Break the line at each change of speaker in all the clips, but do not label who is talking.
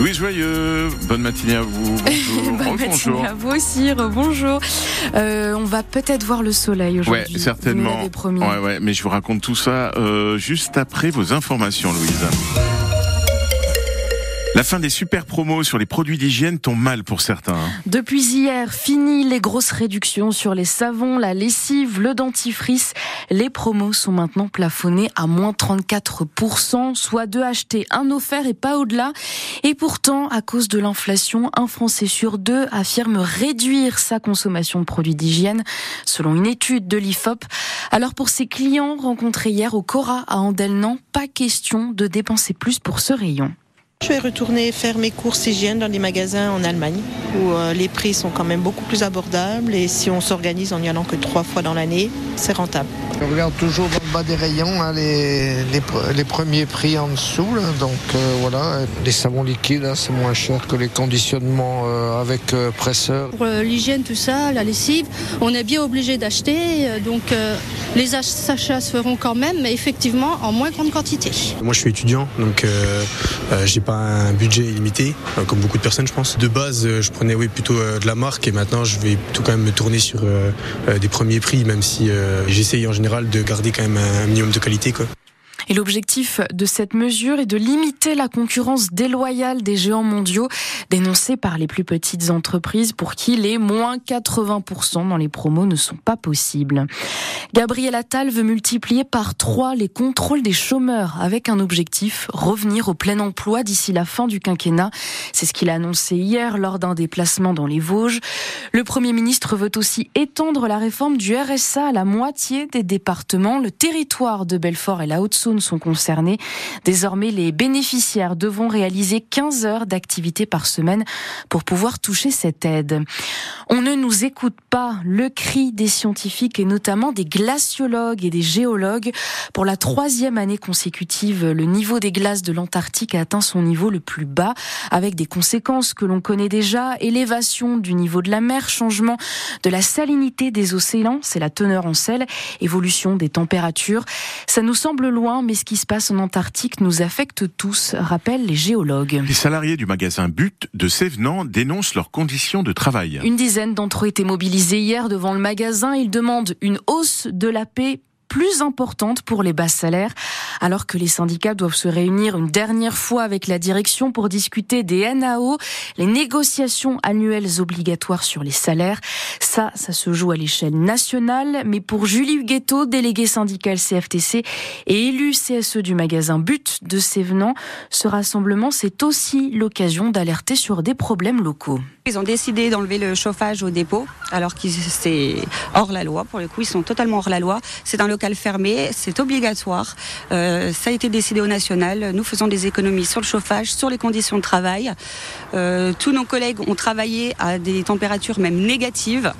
Oui, joyeux. Bonne matinée à vous. Bonjour.
Bonne matinée à vous aussi. Bonjour. Euh, on va peut-être voir le soleil aujourd'hui.
Ouais, certainement.
Promis.
Ouais, ouais. Mais je vous raconte tout ça euh, juste après vos informations, Louise. La fin des super promos sur les produits d'hygiène tombe mal pour certains. Hein.
Depuis hier, fini les grosses réductions sur les savons, la lessive, le dentifrice. Les promos sont maintenant plafonnés à moins 34%, soit deux achetés, un offert et pas au-delà. Et pourtant, à cause de l'inflation, un Français sur deux affirme réduire sa consommation de produits d'hygiène, selon une étude de l'IFOP. Alors pour ses clients rencontrés hier au Cora à Andelnan, pas question de dépenser plus pour ce rayon.
Je vais retourner faire mes courses hygiène dans les magasins en Allemagne où euh, les prix sont quand même beaucoup plus abordables et si on s'organise en y allant que trois fois dans l'année, c'est rentable.
On regarde toujours dans le bas des rayons hein, les, les, premiers prix en dessous. donc euh, voilà, les savons liquides, hein, c'est moins cher que les conditionnements euh, avec presseur.
Pour l'hygiène, tout ça, la lessive, on est bien obligé d'acheter. donc les achats se feront quand même, mais effectivement en moins grande quantité.
Moi je suis étudiant, donc j'ai pas un budget illimité, euh, comme beaucoup de personnes, je pense. De base, euh, je prenais oui, plutôt euh, de la marque et maintenant, je vais tout quand même me tourner sur des premiers prix, même si j'essaye en général de garder quand même un minimum de qualité. Quoi.
Et l'objectif de cette mesure est de limiter la concurrence déloyale des géants mondiaux dénoncés par les plus petites entreprises pour qui les moins 80% dans les promos ne sont pas possibles. Gabriel Attal veut multiplier par trois les contrôles des chômeurs avec un objectif, revenir au plein emploi d'ici la fin du quinquennat. C'est ce qu'il a annoncé hier lors d'un déplacement dans les Vosges. Le Premier ministre veut aussi étendre la réforme du RSA à la moitié des départements. Le territoire de Belfort et la Haute-Saône sont concernés. Désormais, les bénéficiaires devront réaliser 15 heures d'activité par semaine pour pouvoir toucher cette aide. On ne nous écoute pas. Le cri des scientifiques et notamment des glaciologues et des géologues. Pour la troisième année consécutive, le niveau des glaces de l'Antarctique a atteint son niveau le plus bas, avec des conséquences que l'on connaît déjà. Élévation du niveau de la mer, changement de la salinité des océans, c'est la teneur en sel, évolution des températures. Ça nous semble loin, mais ce qui se passe en Antarctique nous affecte tous, rappellent les géologues.
Les salariés du magasin But de Sévenant dénoncent leurs conditions de travail.
Une dizaine d'entre eux étaient mobilisés hier devant le magasin. Ils demandent une hausse de la paix plus importante pour les bas salaires, alors que les syndicats doivent se réunir une dernière fois avec la direction pour discuter des NAO, les négociations annuelles obligatoires sur les salaires. Ça, ça se joue à l'échelle nationale, mais pour Julie Huguetto, déléguée syndicale CFTC et élue CSE du magasin But de Sévenant, ce rassemblement, c'est aussi l'occasion d'alerter sur des problèmes locaux.
Ils ont décidé d'enlever le chauffage au dépôt, alors que c'est hors la loi. Pour le coup, ils sont totalement hors la loi. C'est un fermé, c'est obligatoire. Euh, ça a été décidé au national. Nous faisons des économies sur le chauffage, sur les conditions de travail. Euh, tous nos collègues ont travaillé à des températures même négatives.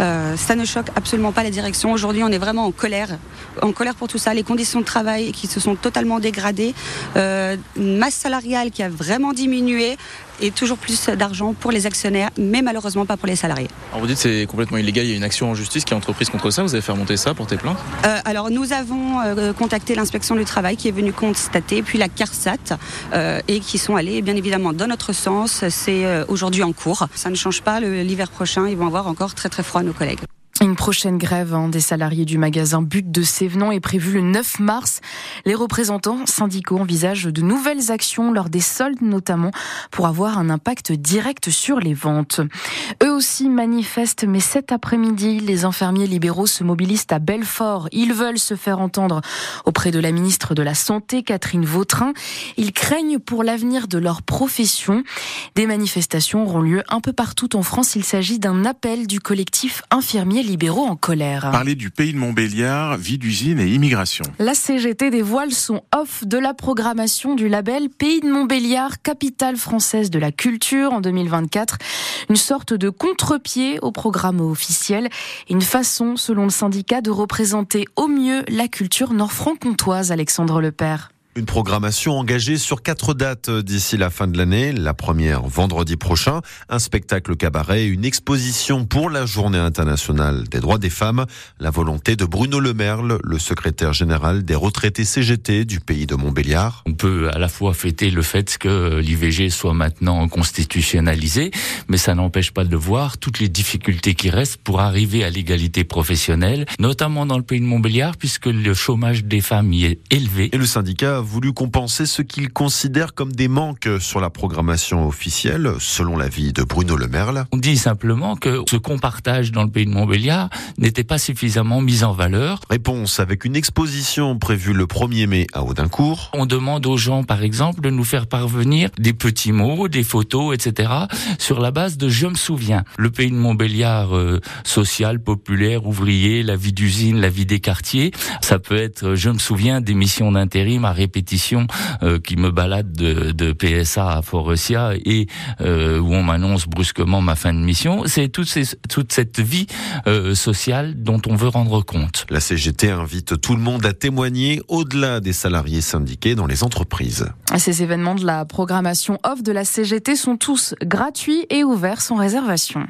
Euh, ça ne choque absolument pas la direction. Aujourd'hui, on est vraiment en colère, en colère pour tout ça. Les conditions de travail qui se sont totalement dégradées, une masse salariale qui a vraiment diminué et toujours plus d'argent pour les actionnaires, mais malheureusement pas pour les salariés.
Alors vous dites c'est complètement illégal, il y a une action en justice qui est entreprise contre ça, vous avez fait remonter ça, porter plainte
euh, Alors nous avons euh, contacté l'inspection du travail qui est venue constater, puis la CARSAT, et qui sont allés bien évidemment dans notre sens, c'est aujourd'hui en cours. Ça ne change pas, l'hiver prochain ils vont avoir encore très très froid nos collègues.
Prochaine grève hein, des salariés du magasin But de Sévenon est prévue le 9 mars. Les représentants syndicaux envisagent de nouvelles actions lors des soldes notamment pour avoir un impact direct sur les ventes. Eux aussi manifestent mais cet après-midi, les infirmiers libéraux se mobilisent à Belfort. Ils veulent se faire entendre auprès de la ministre de la Santé, Catherine Vautrin. Ils craignent pour l'avenir de leur profession. Des manifestations auront lieu un peu partout en France. Il s'agit d'un appel du collectif infirmier libéraux en colère.
Parler du pays de Montbéliard, vie d'usine et immigration.
La CGT dévoile son off de la programmation du label Pays de Montbéliard, capitale française de la culture en 2024. Une sorte de contre-pied au programme officiel. Une façon, selon le syndicat, de représenter au mieux la culture nord-franc-comtoise, Alexandre Lepère.
Une programmation engagée sur quatre dates d'ici la fin de l'année. La première vendredi prochain, un spectacle cabaret, une exposition pour la journée internationale des droits des femmes, la volonté de Bruno Le Merle, le secrétaire général des retraités CGT du pays de Montbéliard.
On peut à la fois fêter le fait que l'IVG soit maintenant constitutionnalisé, mais ça n'empêche pas de voir toutes les difficultés qui restent pour arriver à l'égalité professionnelle, notamment dans le pays de Montbéliard, puisque le chômage des femmes y est élevé.
Et le syndicat voulu compenser ce qu'il considère comme des manques sur la programmation officielle, selon l'avis de Bruno Le Merle.
On dit simplement que ce qu'on partage dans le pays de Montbéliard n'était pas suffisamment mis en valeur.
Réponse avec une exposition prévue le 1er mai à Audincourt.
On demande aux gens, par exemple, de nous faire parvenir des petits mots, des photos, etc., sur la base de je me souviens. Le pays de Montbéliard, euh, social, populaire, ouvrier, la vie d'usine, la vie des quartiers, ça peut être euh, je me souviens des missions d'intérim à répétition euh, qui me baladent de, de, PSA à Forestia et euh, où on m'annonce brusquement ma fin de mission. C'est toute, ces, toute cette vie euh, sociale dont on veut rendre compte.
La CGT invite tout le monde à témoigner au-delà des salariés syndiqués dans les entreprises.
Ces événements de la programmation off de la CGT sont tous gratuits et ouverts sans réservation.